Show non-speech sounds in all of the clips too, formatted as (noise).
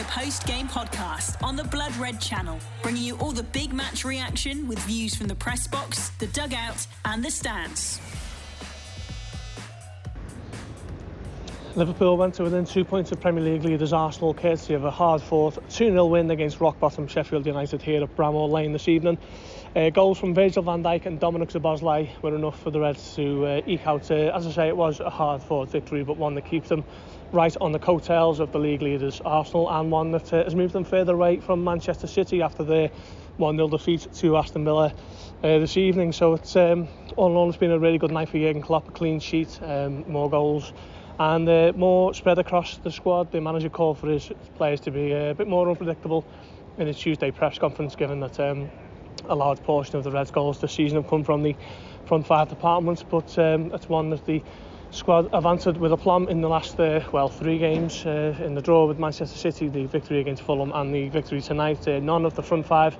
The post game podcast on the Blood Red channel, bringing you all the big match reaction with views from the press box, the dugout, and the stands. Liverpool went to within two points of Premier League leaders Arsenal, courtesy of a hard fought 2 0 win against rock bottom Sheffield United here at Bramall Lane this evening. Uh, goals from Virgil van Dijk and Dominic Szoboszlai were enough for the Reds to uh, eke out, uh, as I say, it was a hard fought victory, but one that keeps them right on the coattails of the league leaders Arsenal and one that uh, has moved them further away from Manchester City after their 1-0 defeat to Aston Villa uh, this evening. So it's um, all in all, it's been a really good night for Jurgen Klopp, a clean sheet, um, more goals and uh, more spread across the squad. The manager called for his players to be uh, a bit more unpredictable in his Tuesday press conference, given that um, a large portion of the Reds' goals this season have come from the front five departments, but um, it's one that the squad have answered with aplomb in the last, uh, well, three games uh, in the draw with Manchester City, the victory against Fulham and the victory tonight. Uh, none of the front five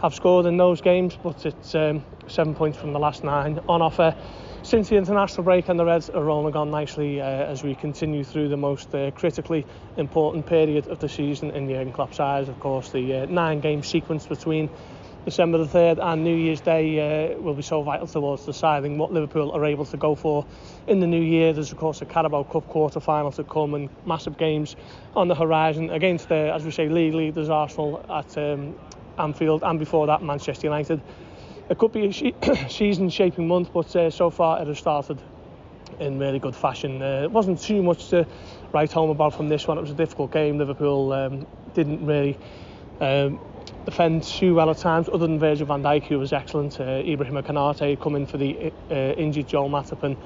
have scored in those games, but it's um, seven points from the last nine on offer. Since the international break and the Reds are rolling on nicely uh, as we continue through the most uh, critically important period of the season in Jurgen Klopp's eyes, of course, the uh, nine-game sequence between December the 3rd and New Year's Day uh, will be so vital towards deciding what Liverpool are able to go for in the new year. There's, of course, a Carabao Cup quarter final to come and massive games on the horizon against, uh, as we say, league leaders Arsenal at um, Anfield and before that, Manchester United. It could be a (coughs) season shaping month, but uh, so far it has started in really good fashion. Uh, it wasn't too much to write home about from this one. It was a difficult game. Liverpool um, didn't really. Um, defend too well at times, other than Virgil van Dijk, who was excellent. Uh, Ibrahim Kanate coming for the uh, injured Joel Matip and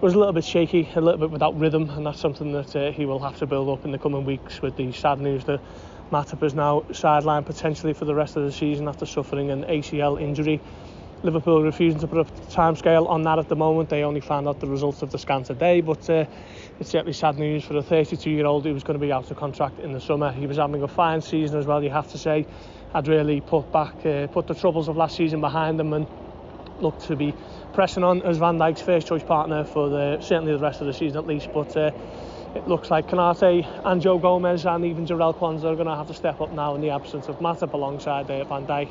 was a little bit shaky, a little bit without rhythm, and that's something that uh, he will have to build up in the coming weeks with the sad news that Matip is now sidelined potentially for the rest of the season after suffering an ACL injury. Liverpool refusing to put a timescale on that at the moment. They only found out the results of the scan today, but uh, it's certainly sad news for a 32-year-old who was going to be out of contract in the summer. He was having a fine season as well, you have to say. Had really put back, uh, put the troubles of last season behind them and looked to be pressing on as Van Dijk's first choice partner for the, certainly the rest of the season at least. But uh, it looks like Konate and Joe Gomez and even Jarell Quansah are going to have to step up now in the absence of Matip alongside uh, Van Dijk,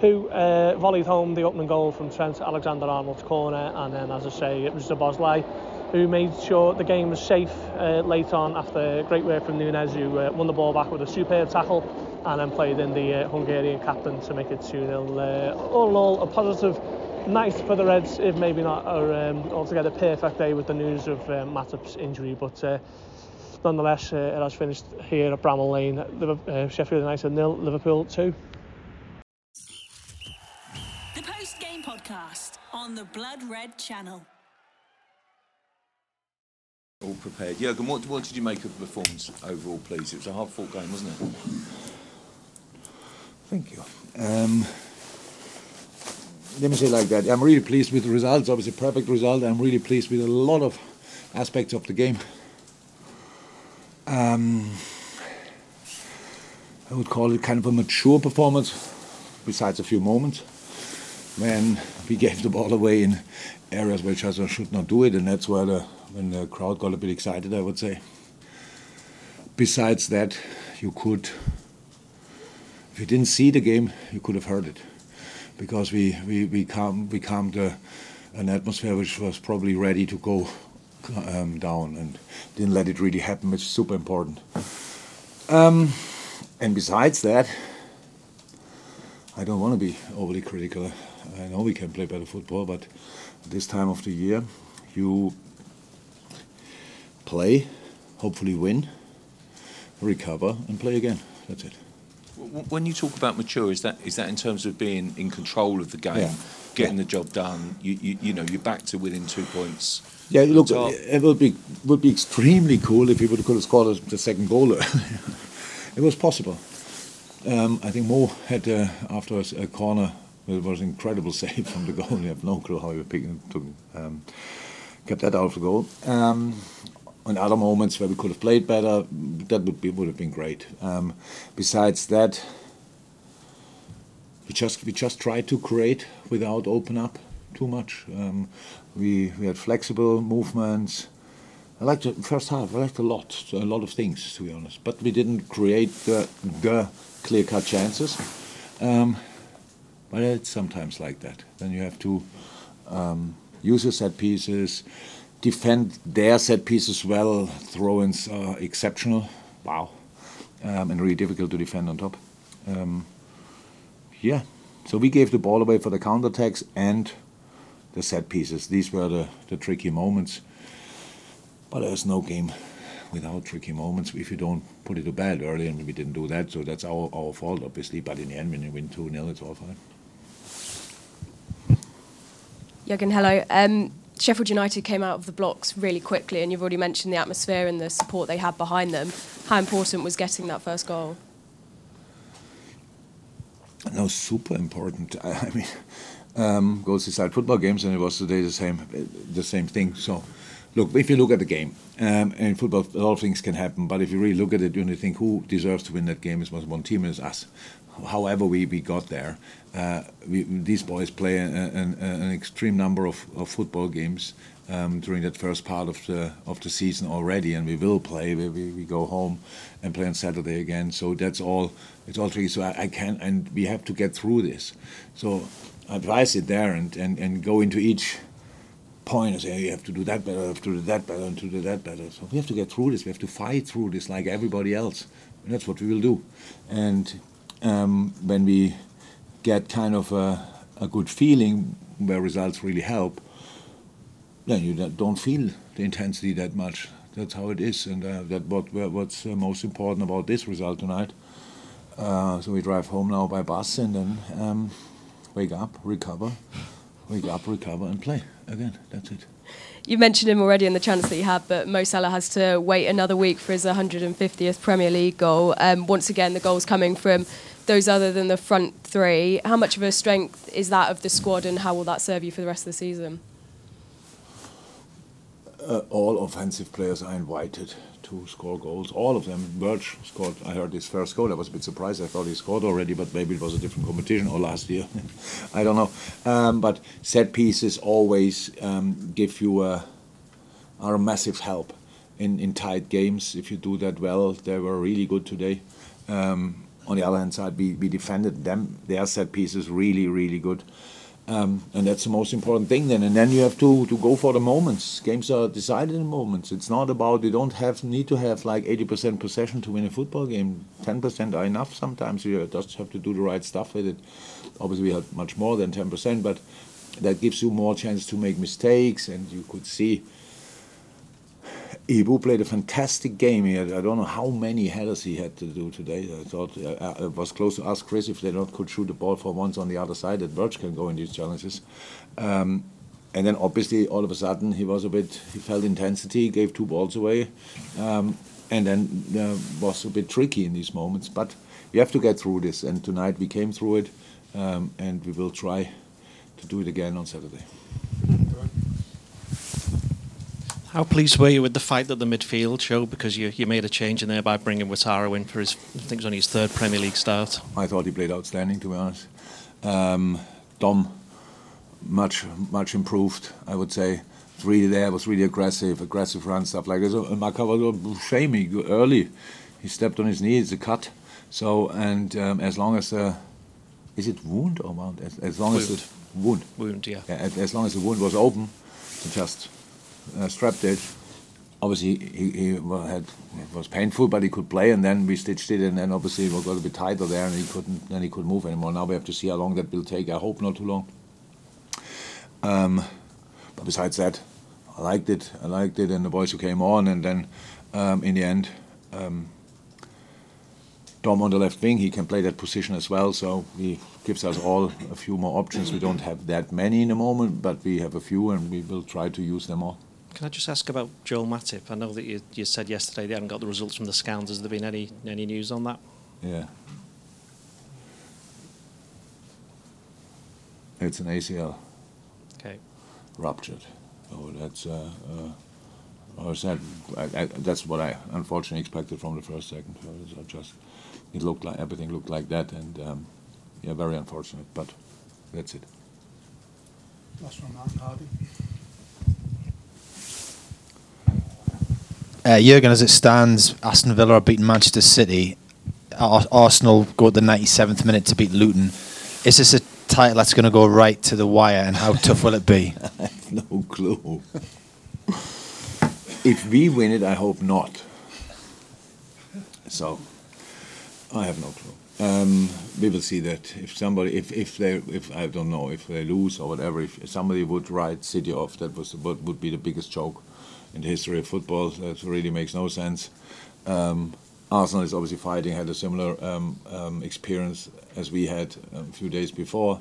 who uh, volleyed home the opening goal from Trent Alexander-Arnold's corner. And then, as I say, it was Szoboszlai who made sure the game was safe uh, late on after great work from Nunez, who uh, won the ball back with a superb tackle and then played in the uh, Hungarian captain to make it 2-0. Uh, all in all, a positive night for the Reds, if maybe not a um, altogether perfect day with the news of uh, Matip's injury, but uh, nonetheless, uh, it has finished here at Bramall Lane, uh, Sheffield United nil, Liverpool 2. The post-game podcast on the Blood Red channel. All prepared. Jurgen, what, what did you make of the performance overall, please? It was a hard-fought game, wasn't it? Thank you. Um, let me say like that. I'm really pleased with the results. Obviously, perfect result. I'm really pleased with a lot of aspects of the game. Um, I would call it kind of a mature performance, besides a few moments when we (laughs) gave the ball away in areas where Chelsea should not do it, and that's where the when the crowd got a bit excited. I would say. Besides that, you could if you didn't see the game, you could have heard it, because we we we calmed we calmed uh, an atmosphere which was probably ready to go um, down and didn't let it really happen, which is super important. Um, and besides that, I don't want to be overly critical. I know we can play better football, but this time of the year, you play, hopefully win, recover, and play again. That's it. When you talk about mature, is that is that in terms of being in control of the game, Yeah. getting Yeah. the job done? You, you you know you're back to within two points. Yeah, look, So- it would be would be extremely cool if we would could have scored the second goal. (laughs) it was possible. Um, I think Mo had uh, after a corner. It was an incredible (laughs) save from the goal. You have no clue how he picked, took, um, kept that out of the goal. Um, on other moments where we could have played better, that would be would have been great. Um, besides that, we just we just tried to create without open up too much. Um, we we had flexible movements. I liked the first half. I liked a lot, a lot of things to be honest. But we didn't create the, the clear cut chances. Um, but it's sometimes like that. Then you have to um, use your set pieces, defend their set pieces well. Throw-ins are exceptional. Wow, um, and really difficult to defend on top. Um, yeah, so we gave the ball away for the counterattacks and the set pieces. These were the, the tricky moments. But there's no game without tricky moments if you don't put it to bed early, and we didn't do that, so that's our, our fault, obviously. But in the end, when you win 2 0, it's all fine. Jürgen, hello. Um, Sheffield United came out of the blocks really quickly, and you've already mentioned the atmosphere and the support they had behind them. How important was getting that first goal? No, super important. (laughs) I, mean, um, goes inside football games, and it was today the same, the same thing. So, look, if you look at the game, um, in football, a lot of things can happen. But if you really look at it, you only think who deserves to win that game. Was one team, it's us. However, we, we got there. Uh, we, these boys play an, an, an extreme number of, of football games um, during that first part of the of the season already, and we will play. We, we, go home and play on Saturday again. So that's all. It's all tricky. So I, I can and we have to get through this. So I advise it there and, and, and go into each point and say you have to do that better, you have to do that better, and to do that better. So we have to get through this. We have to fight through this like everybody else. And that's what we will do. And when we get kind of a, a good feeling where results really help, then you don't feel the intensity that much. That's how it is, and uh, that what what's uh, most important about this result tonight. Uh, so we drive home now by bus, and then um, wake up, recover, wake up, recover, and play again. That's it. You mentioned him already in the chance that he had, but Mo Salah has to wait another week for his 150th Premier League goal. Um, once again, the goal's coming from those other than the front three. How much of a strength is that of the squad, and how will that serve you for the rest of the season? Uh, all offensive players are invited to score goals. All of them. Virg scored. I heard his first goal. I was a bit surprised. I thought he scored already, but maybe it was a different competition or last year. (laughs) I don't know. Um, but set pieces always um, give you a, are a massive help in, in tight games. If you do that well, they were really good today. Um, on the other hand side, we, we defended them. Their set pieces really, really good. Um, and that's the most important thing then. And then you have to, to go for the moments. Games are decided in moments. It's not about you don't have need to have like 80% possession to win a football game. 10% are enough sometimes. You just have to do the right stuff with it. Obviously, we had much more than 10%, but that gives you more chance to make mistakes. And you could see Ibu played a fantastic game. He had, I don't know how many headers he had to do today. I thought uh, I was close to ask Chris if they not could shoot the ball for once on the other side that Virg can go in these challenges. Um, and then obviously all of a sudden he was a bit he felt intensity, gave two balls away, um, and then uh, was a bit tricky in these moments. But we have to get through this, and tonight we came through it, um, and we will try to do it again on Saturday. How pleased were you with the fight that the midfield showed? Because you, you made a change in there by bringing Wataru in for his, I think it was only his third Premier League start. I thought he played outstanding, to be honest. Um, Dom, much much improved, I would say. Really there was really aggressive, aggressive run stuff like this. And Macca was shaming early. He stepped on his knee. It's a cut. So and um, as long as uh, is it wound or wound? As, as long Wound. as the wound, Wound, yeah. as, as long as the wound was open, just uh, strapped it, obviously he, he had it was painful, but he could play, and then we stitched it, and then obviously we got a bit tighter there, and he couldn't then he couldn't move anymore. Now we have to see how long that will take. I hope not too long. Um, but besides that, I liked it. I liked it, and the boys who came on, and then um, in the end. Um, Dom on the left wing, he can play that position as well, so he gives us all a few more options. We don't have that many in the moment, but we have a few, and we will try to use them all. Can I just ask about Joel Matip? I know that you, you said yesterday they haven't got the results from the scans. Has there been any any news on that? Yeah. It's an ACL. Okay. Ruptured. Oh, that's. Uh, uh, I said I, I, that's what I unfortunately expected from the first second. I just it looked like everything looked like that, and um, yeah, very unfortunate. But that's it. Last one, Martin Hardy. Uh, Jurgen, as it stands, Aston Villa are beating Manchester City. Ar- Arsenal go at the 97th minute to beat Luton. Is this a title that's going to go right to the wire, and how tough will it be? (laughs) I have no clue. if we win it, I hope not. So, I have no clue. Um, we will see that if somebody, if, if they, if I don't know, if they lose or whatever, if somebody would write City off, that was what would be the biggest joke in the history of football. That really makes no sense. Um, Arsenal is obviously fighting, had a similar um, um, experience as we had a few days before.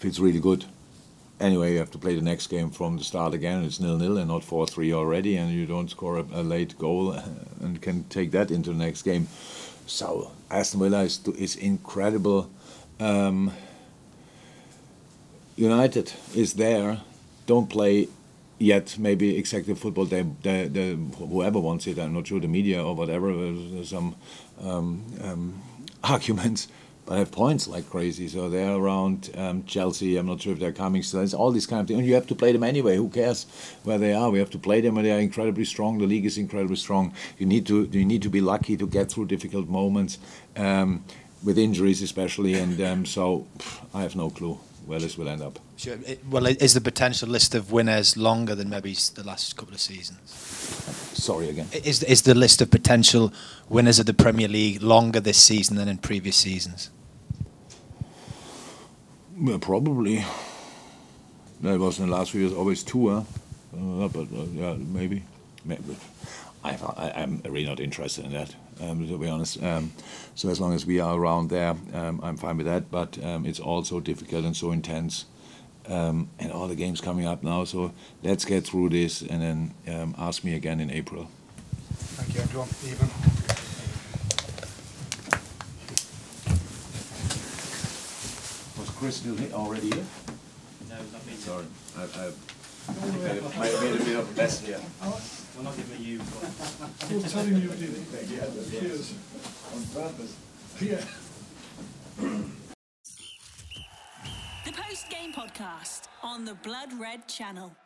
Feels really good. Anyway, you have to play the next game from the start again. It's nil nil and not four three already, and you don't score a, a, late goal (laughs) and can take that into the next game. So Aston Villa is, is incredible. Um, United is there. Don't play yet maybe executive football they, they, they, whoever wants it i'm not sure the media or whatever there's some um, um, (laughs) arguments but have points like crazy. So they're around um, chelsea i'm not sure if they're coming. So it's all these kind of things. And you have to play them anyway. Who cares where they are? We have to play them and they are incredibly strong. The league is incredibly strong. You need to you need to be lucky to get through difficult moments um, with injuries especially. And um, so pff, i have no clue where this will end up. Sure. It, well, is the potential list of winners longer than maybe the last couple of seasons? Sorry again. Is is the list of potential winners of the Premier League longer this season than in previous seasons? Well, probably. That was in the last few years always two, huh? Uh, but uh, yeah, maybe. maybe. I, am really not interested in that, um, to be honest. Um, so as long as we are around there, um, I'm fine with that. But um, it's all so difficult and so intense, um, and all the games coming up now. So let's get through this, and then um, ask me again in April. Thank you, Andrew. Even. Was Chris still already here? No, not me. Sorry, I, I, I made a bit of a mess here. We're not giving you. I'm telling you, Cheers. On purpose. Yeah. The post game podcast on the Blood Red channel.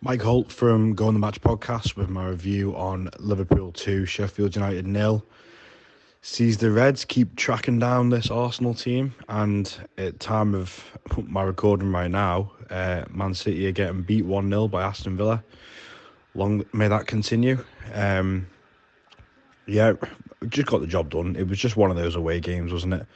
Mike Holt from Going the Match podcast with my review on Liverpool 2, Sheffield United nil. Sees the Reds keep tracking down this Arsenal team, and at time of (laughs) my recording right now, uh, Man City are getting beat 1 0 by Aston Villa. Long may that continue. Um, yeah, just got the job done. It was just one of those away games, wasn't it?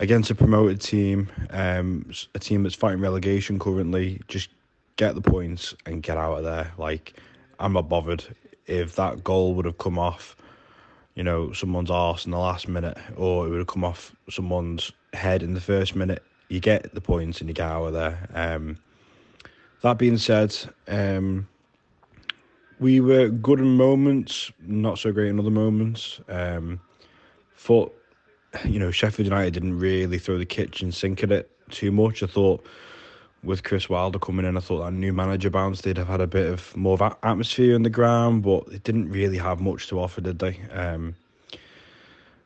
Against a promoted team, um, a team that's fighting relegation currently, just get the points and get out of there. Like, I'm not bothered if that goal would have come off, you know, someone's arse in the last minute, or it would have come off someone's head in the first minute. You get the points and you get out of there. Um, that being said, um, we were good in moments, not so great in other moments. Um, thought, you know, Sheffield United didn't really throw the kitchen sink at it too much. I thought with Chris Wilder coming in, I thought that new manager bounce they'd have had a bit of more of atmosphere in the ground, but it didn't really have much to offer, did they? Um,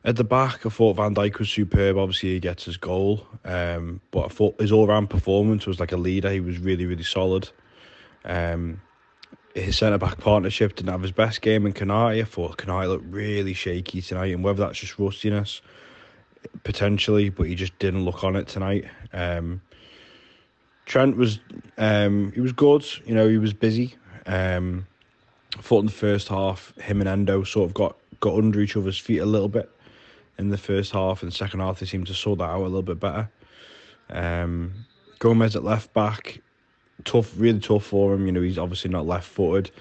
at the back, I thought Van Dijk was superb. Obviously, he gets his goal, um, but I thought his all-round performance was like a leader. He was really, really solid. Um, his centre back partnership didn't have his best game in Konate. I thought Konate looked really shaky tonight, and whether that's just rustiness, potentially, but he just didn't look on it tonight. Um, Trent was um, he was good. You know, he was busy. Um, in the first half, him and Endo sort of got got under each other's feet a little bit in the first half. The second half, they seemed to sort that out a little bit better. Um, Gomez at left back, tough, really tough for him. You know, he's obviously not left footed.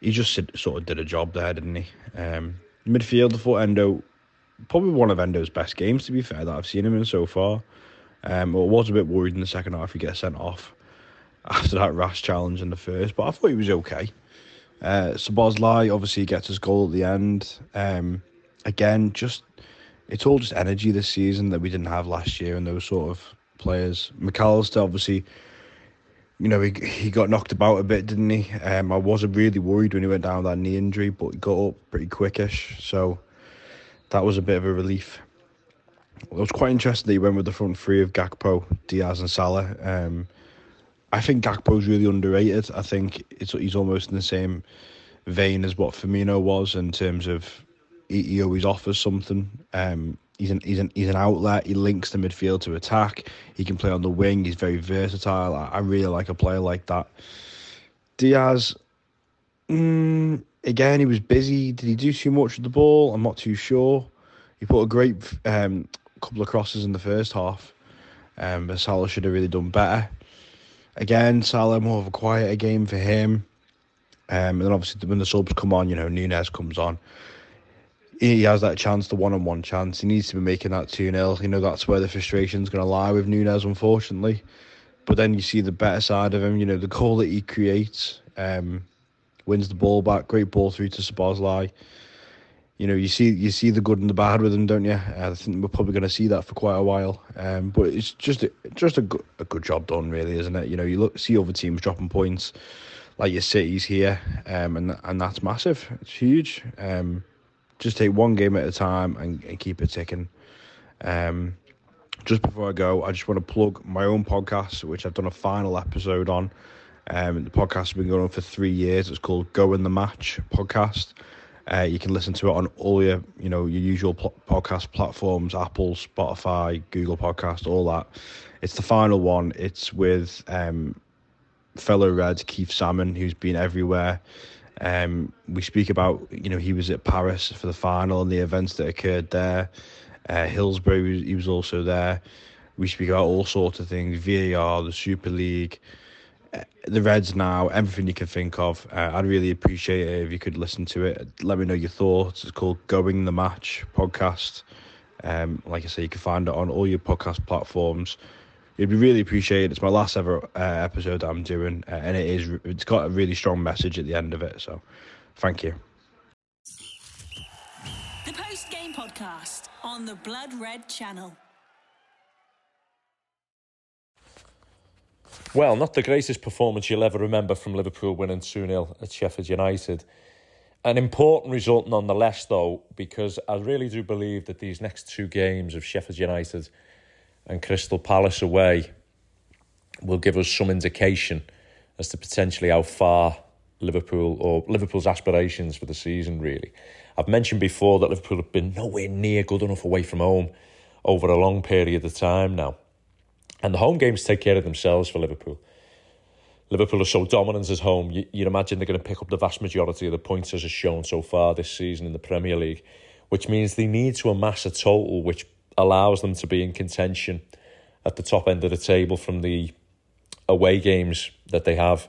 He just sort of did a job there, didn't he? Um, midfield, I thought Endo, probably one of Endo's best games, to be fair, that I've seen him in so far. Um, I was a bit worried in the second half he gets sent off after that rash challenge in the first, but I thought he was okay. Uh, Szoboszlai obviously gets his goal at the end. Um, again, just it's all just energy this season that we didn't have last year, and those sort of players. McAllister obviously, you know, he he got knocked about a bit, didn't he? Um, I wasn't really worried when he went down with that knee injury, but he got up pretty quickish, so that was a bit of a relief. I was quite interested that he went with the front three of Gakpo, Diaz, and Salah. Um, I think Gakpo's really underrated. I think it's he's almost in the same vein as what Firmino was in terms of he, he always offers something. Um, he's an he's an he's an outlet. He links the midfield to attack. He can play on the wing. He's very versatile. I, I really like a player like that. Diaz, mm, again, he was busy. Did he do too much with the ball? I'm not too sure. He put a great um, couple of crosses in the first half, um, but Salah should have really done better. Again, Salah more of a quieter game for him. Um, and then obviously when the subs come on, you know, Nunez comes on. He has that chance, the one-on-one chance. He needs to be making that 2-0. You know, that's where the frustration's going to lie with Nunez, unfortunately. But then you see the better side of him. You know, the goal that he creates, um, wins the ball back, great ball through to Szoboszlai. You know, you see you see the good and the bad with him, don't you? I think we're probably going to see that for quite a while. Um, but it's just a, just a good, a good job done, really, isn't it? You know, you look see other teams dropping points, like your cities here, um, and and that's massive. It's huge. Um, just take one game at a time and, and keep it ticking. Um, just before I go, I just want to plug my own podcast, which I've done a final episode on. Um, the podcast has been going on for three years. It's called Going the Match podcast. Uh, you can listen to it on all your, you know, your usual pl- podcast platforms: Apple, Spotify, Google Podcast, all that. It's the final one. It's with um, fellow Red Keith Salmon, who's been everywhere. Um, we speak about, you know, he was at Paris for the final and the events that occurred there. Uh, Hillsborough, he was also there. We speak about all sorts of things: VAR, the Super League the Reds now, everything you can think of. Uh, I'd really appreciate it if you could listen to it. Let me know your thoughts. It's called Going the Match podcast. Um, like I say, you can find it on all your podcast platforms. It'd be really appreciated. It's my last ever uh, episode that I'm doing, uh, and it is. It's got a really strong message at the end of it. So, thank you. The post game podcast on the Blood Red channel. Well, not the greatest performance you'll ever remember from Liverpool winning 2 0 at Sheffield United. An important result nonetheless, though, because I really do believe that these next two games of Sheffield United and Crystal Palace away will give us some indication as to potentially how far Liverpool or Liverpool's aspirations for the season really. I've mentioned before that Liverpool have been nowhere near good enough away from home over a long period of time now. And the home games take care of themselves for Liverpool. Liverpool are so dominant at home, you, would imagine they're going to pick up the vast majority of the points as has shown so far this season in the Premier League, which means they need to amass a total which allows them to be in contention at the top end of the table from the away games that they have.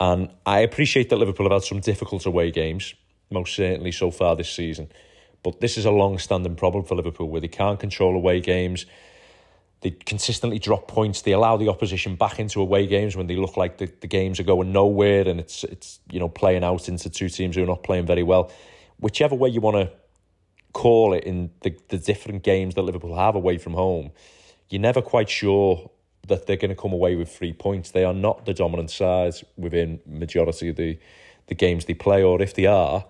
And I appreciate that Liverpool have had some difficult away games, most certainly so far this season. But this is a long standing problem for Liverpool where they can't control away games. They consistently drop points. They allow the opposition back into away games when they look like the, the games are going nowhere and it's it's you know playing out into two teams who are not playing very well. Whichever way you want to call it in the, the different games that Liverpool have away from home, you're never quite sure that they're going to come away with three points. They are not the dominant side within majority of the, the games they play, or if they are,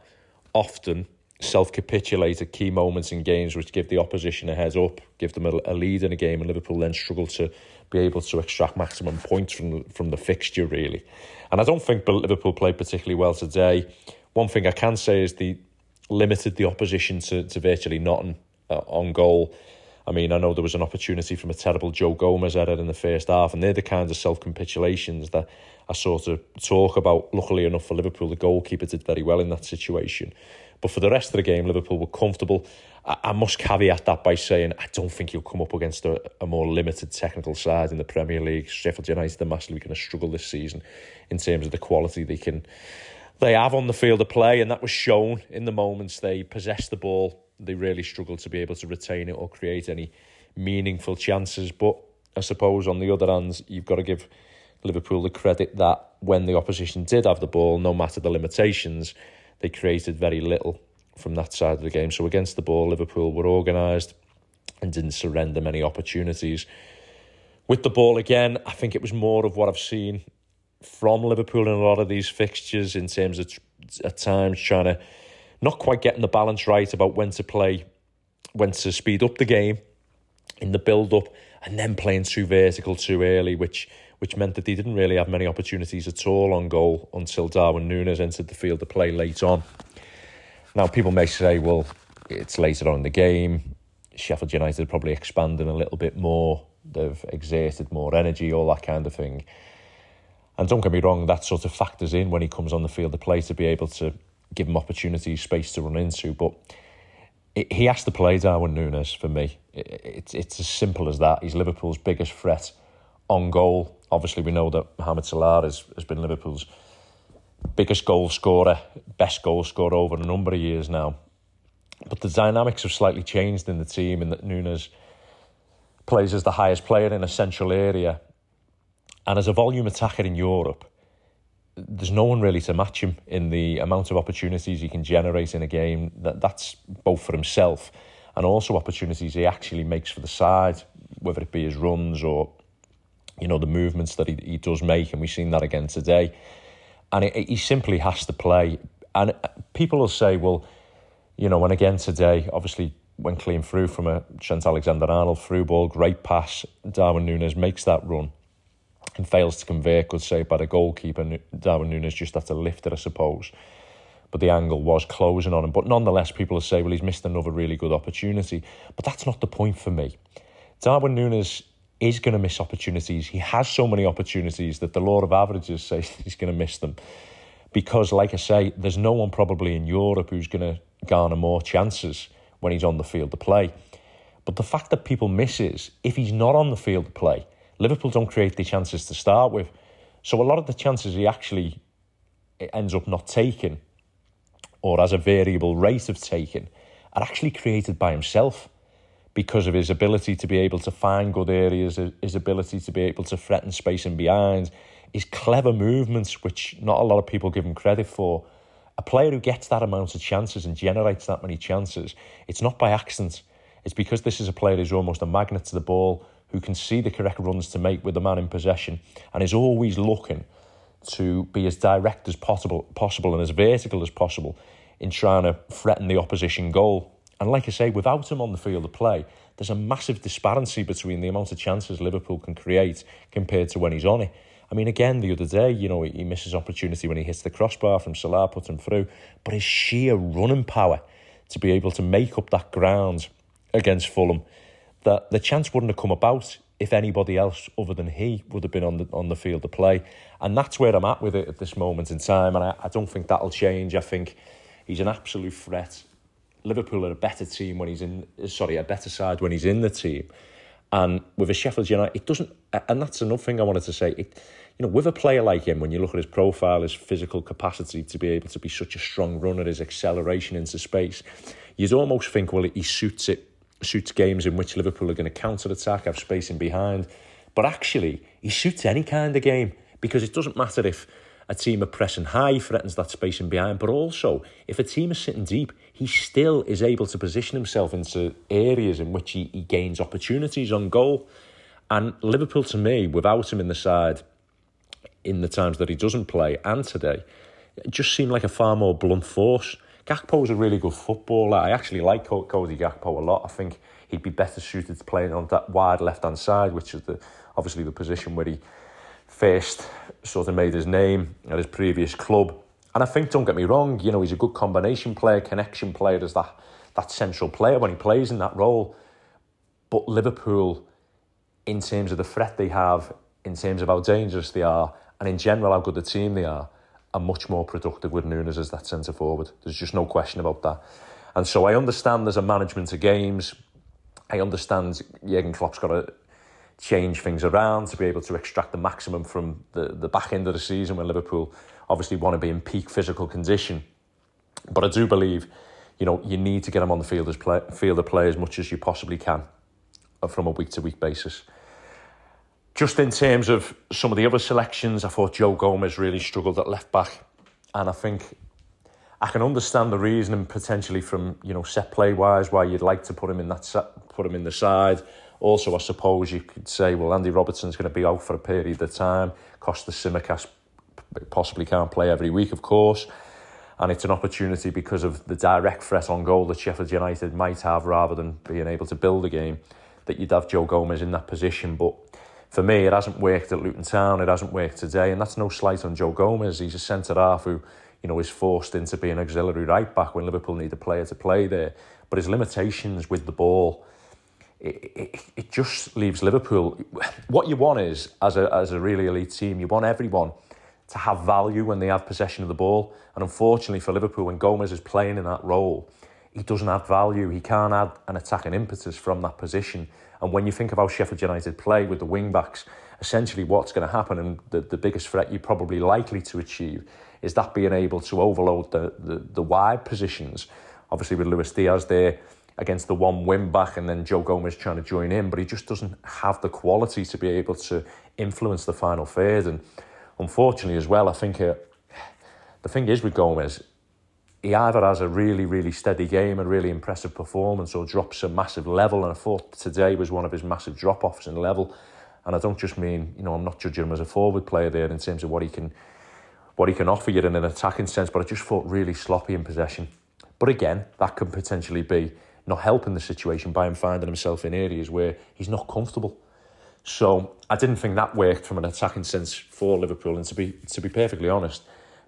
often self capitulate at key moments in games which give the opposition a heads up, give them a, a, lead in a game, and Liverpool then struggle to be able to extract maximum points from the, from the fixture, really. And I don't think Liverpool played particularly well today. One thing I can say is they limited the opposition to, to virtually nothing uh, on goal. I mean, I know there was an opportunity from a terrible Joe Gomez error in the first half, and they're the kinds of self capitulations that I sort of talk about. Luckily enough for Liverpool, the goalkeeper did very well in that situation. But for the rest of the game, Liverpool were comfortable. I, I must caveat that by saying I don't think you'll come up against a, a more limited technical side in the Premier League. Sheffield United are massively going to struggle this season in terms of the quality they can they have on the field of play, and that was shown in the moments they possessed the ball they really struggled to be able to retain it or create any meaningful chances. But I suppose on the other hand, you've got to give Liverpool the credit that when the opposition did have the ball, no matter the limitations, they created very little from that side of the game. So against the ball, Liverpool were organised and didn't surrender many opportunities. With the ball again, I think it was more of what I've seen from Liverpool in a lot of these fixtures in terms of at times trying to not quite getting the balance right about when to play, when to speed up the game in the build up, and then playing too vertical too early, which which meant that he didn't really have many opportunities at all on goal until Darwin Núñez entered the field to play late on. Now, people may say, well, it's later on in the game. Sheffield United probably expanding a little bit more. They've exerted more energy, all that kind of thing. And don't get me wrong, that sort of factors in when he comes on the field to play to be able to give him opportunities, space to run into. But it, he has to play Darwin Núñez for me. It, it's it's as simple as that. He's Liverpool's biggest threat on goal. Obviously, we know that Mohamed Salah has, has been Liverpool's biggest goal scorer, best goal scorer over a number of years now. But the dynamics have slightly changed in the team, in that Núñez plays as the highest player in a central area. And as a volume attacker in Europe, there's no one really to match him in the amount of opportunities he can generate in a game. That that's both for himself and also opportunities he actually makes for the side, whether it be his runs or you know the movements that he, he does make, and we've seen that again today. And it, it, he simply has to play. And people will say, well, you know, and again today, obviously went clean through from a Trent Alexander-Arnold through ball, great pass. Darwin Núñez makes that run and fails to convert, good save by the goalkeeper. Darwin Núñez just had to lift it, I suppose. But the angle was closing on him. But nonetheless, people will say, well, he's missed another really good opportunity. But that's not the point for me. Darwin Núñez is going to miss opportunities. He has so many opportunities that the law of averages says (laughs) he's going to miss them. Because, like I say, there's no one probably in Europe who's going to garner more chances when he's on the field to play. But the fact that people miss is, if he's not on the field to play, Liverpool don't create the chances to start with. So a lot of the chances he actually eh, ends up not taking or as a variable rate of taking are actually created by himself because of his ability to be able to find good areas, his ability to be able to threaten space in behind, his clever movements, which not a lot of people give him credit for. A player who gets that amount of chances and generates that many chances, it's not by accident. It's because this is a player who's almost a magnet to the ball, who can see the correct runs to make with the man in possession and is always looking to be as direct as possible, possible and as vertical as possible in trying to threaten the opposition goal. And like I say, without him on the field of play, there's a massive disparity between the amount of chances Liverpool can create compared to when he's on it. I mean, again, the other day, you know, he misses opportunity when he hits the crossbar from Salah, put him through. But his sheer running power to be able to make up that ground against Fulham that the chance wouldn't have come about if anybody else other than he would have been on the on the field to play. And that's where I'm at with it at this moment in time. And I, I don't think that'll change. I think he's an absolute threat. Liverpool are a better team when he's in sorry, a better side when he's in the team. And with a Sheffield United, it doesn't and that's another thing I wanted to say. It, you know, with a player like him, when you look at his profile, his physical capacity to be able to be such a strong runner, his acceleration into space, you'd almost think, well, he suits it suits games in which Liverpool are going to counter attack, have space in behind. But actually, he suits any kind of game because it doesn't matter if a team are pressing high, threatens that space in behind, but also if a team is sitting deep, he still is able to position himself into areas in which he, he gains opportunities on goal. And Liverpool, to me, without him in the side, in the times that he doesn't play and today, just seemed like a far more blunt force. Gakpo's a really good footballer. I actually like Cody Gakpo a lot. I think he'd be better suited to playing on that wide left hand side, which is the obviously the position where he first sort of made his name at his previous club. And I think, don't get me wrong, you know, he's a good combination player, connection player, as that that central player when he plays in that role. But Liverpool, in terms of the threat they have, in terms of how dangerous they are, and in general how good the team they are, are much more productive with Nunez as that centre forward. There's just no question about that. And so I understand there's a management of games. I understand Jurgen Klopp's got to change things around to be able to extract the maximum from the, the back end of the season when Liverpool obviously want to be in peak physical condition. But I do believe, you know, you need to get them on the field as play, field of play as much as you possibly can uh, from a week to week basis. Just in terms of some of the other selections, I thought Joe Gomez really struggled at left back, and I think I can understand the reasoning potentially from you know set play wise why you'd like to put him in that set, put him in the side. Also, I suppose you could say, well, Andy Robertson's going to be out for a period of time. Costa Tsimikas possibly can't play every week, of course. And it's an opportunity because of the direct threat on goal that Sheffield United might have rather than being able to build a game that you'd have Joe Gomez in that position. But for me, it hasn't worked at Luton Town. It hasn't worked today, and that's no slight on Joe Gomez. He's a centre half who, you know, is forced into being auxiliary right back when Liverpool need a player to play there. But his limitations with the ball, it, it, it just leaves Liverpool. What you want is, as a as a really elite team, you want everyone to have value when they have possession of the ball. And unfortunately for Liverpool, when Gomez is playing in that role, he doesn't add value. He can't add an attacking impetus from that position. And when you think of how Sheffield United play with the wing backs, essentially what's going to happen and the, the biggest threat you're probably likely to achieve is that being able to overload the, the, the wide positions. Obviously, with Luis Diaz there against the one win back, and then Joe Gomez trying to join in, but he just doesn't have the quality to be able to influence the final third. And unfortunately, as well, I think uh, the thing is with Gomez, he either has a really, really steady game, a really impressive performance, or drops a massive level. And I thought today was one of his massive drop offs in level. And I don't just mean, you know, I'm not judging him as a forward player there in terms of what he can what he can offer you in an attacking sense, but I just thought really sloppy in possession. But again, that could potentially be not helping the situation by him finding himself in areas where he's not comfortable. So I didn't think that worked from an attacking sense for Liverpool. And to be to be perfectly honest,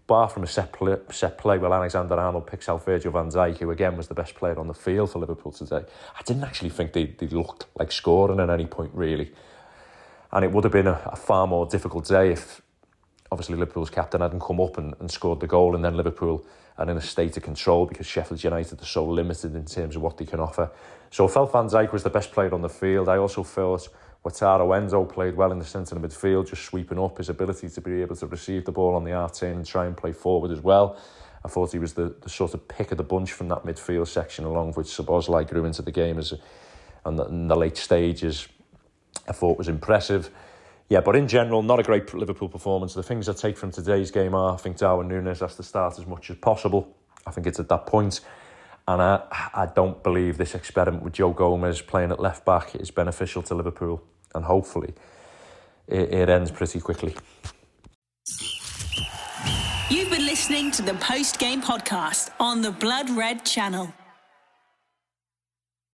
bar from a set play, set play well Alexander Arnold picks out Virgil van Dijk, who again was the best player on the field for Liverpool today. I didn't actually think they, they looked like scoring at any point really. And it would have been a, a far more difficult day if obviously Liverpool's captain hadn't come up and, and scored the goal and then Liverpool are in a state of control because Sheffield United are so limited in terms of what they can offer. So I felt Van Dijk was the best player on the field. I also felt Wataru Endo played well in the centre of midfield, just sweeping up his ability to be able to receive the ball on the arc and try and play forward as well. I thought he was the, the sort of pick of the bunch from that midfield section, along with Szoboszlai grew into the game as and the, in the late stages. I thought was impressive. Yeah, but in general, not a great Liverpool performance. The things I take from today's game are I think Darwin Nunez has to start as much as possible. I think it's at that point. And I, I don't believe this experiment with Joe Gomez playing at left back is beneficial to Liverpool and hopefully it, it ends pretty quickly. You've been listening to the post game podcast on the Blood Red channel.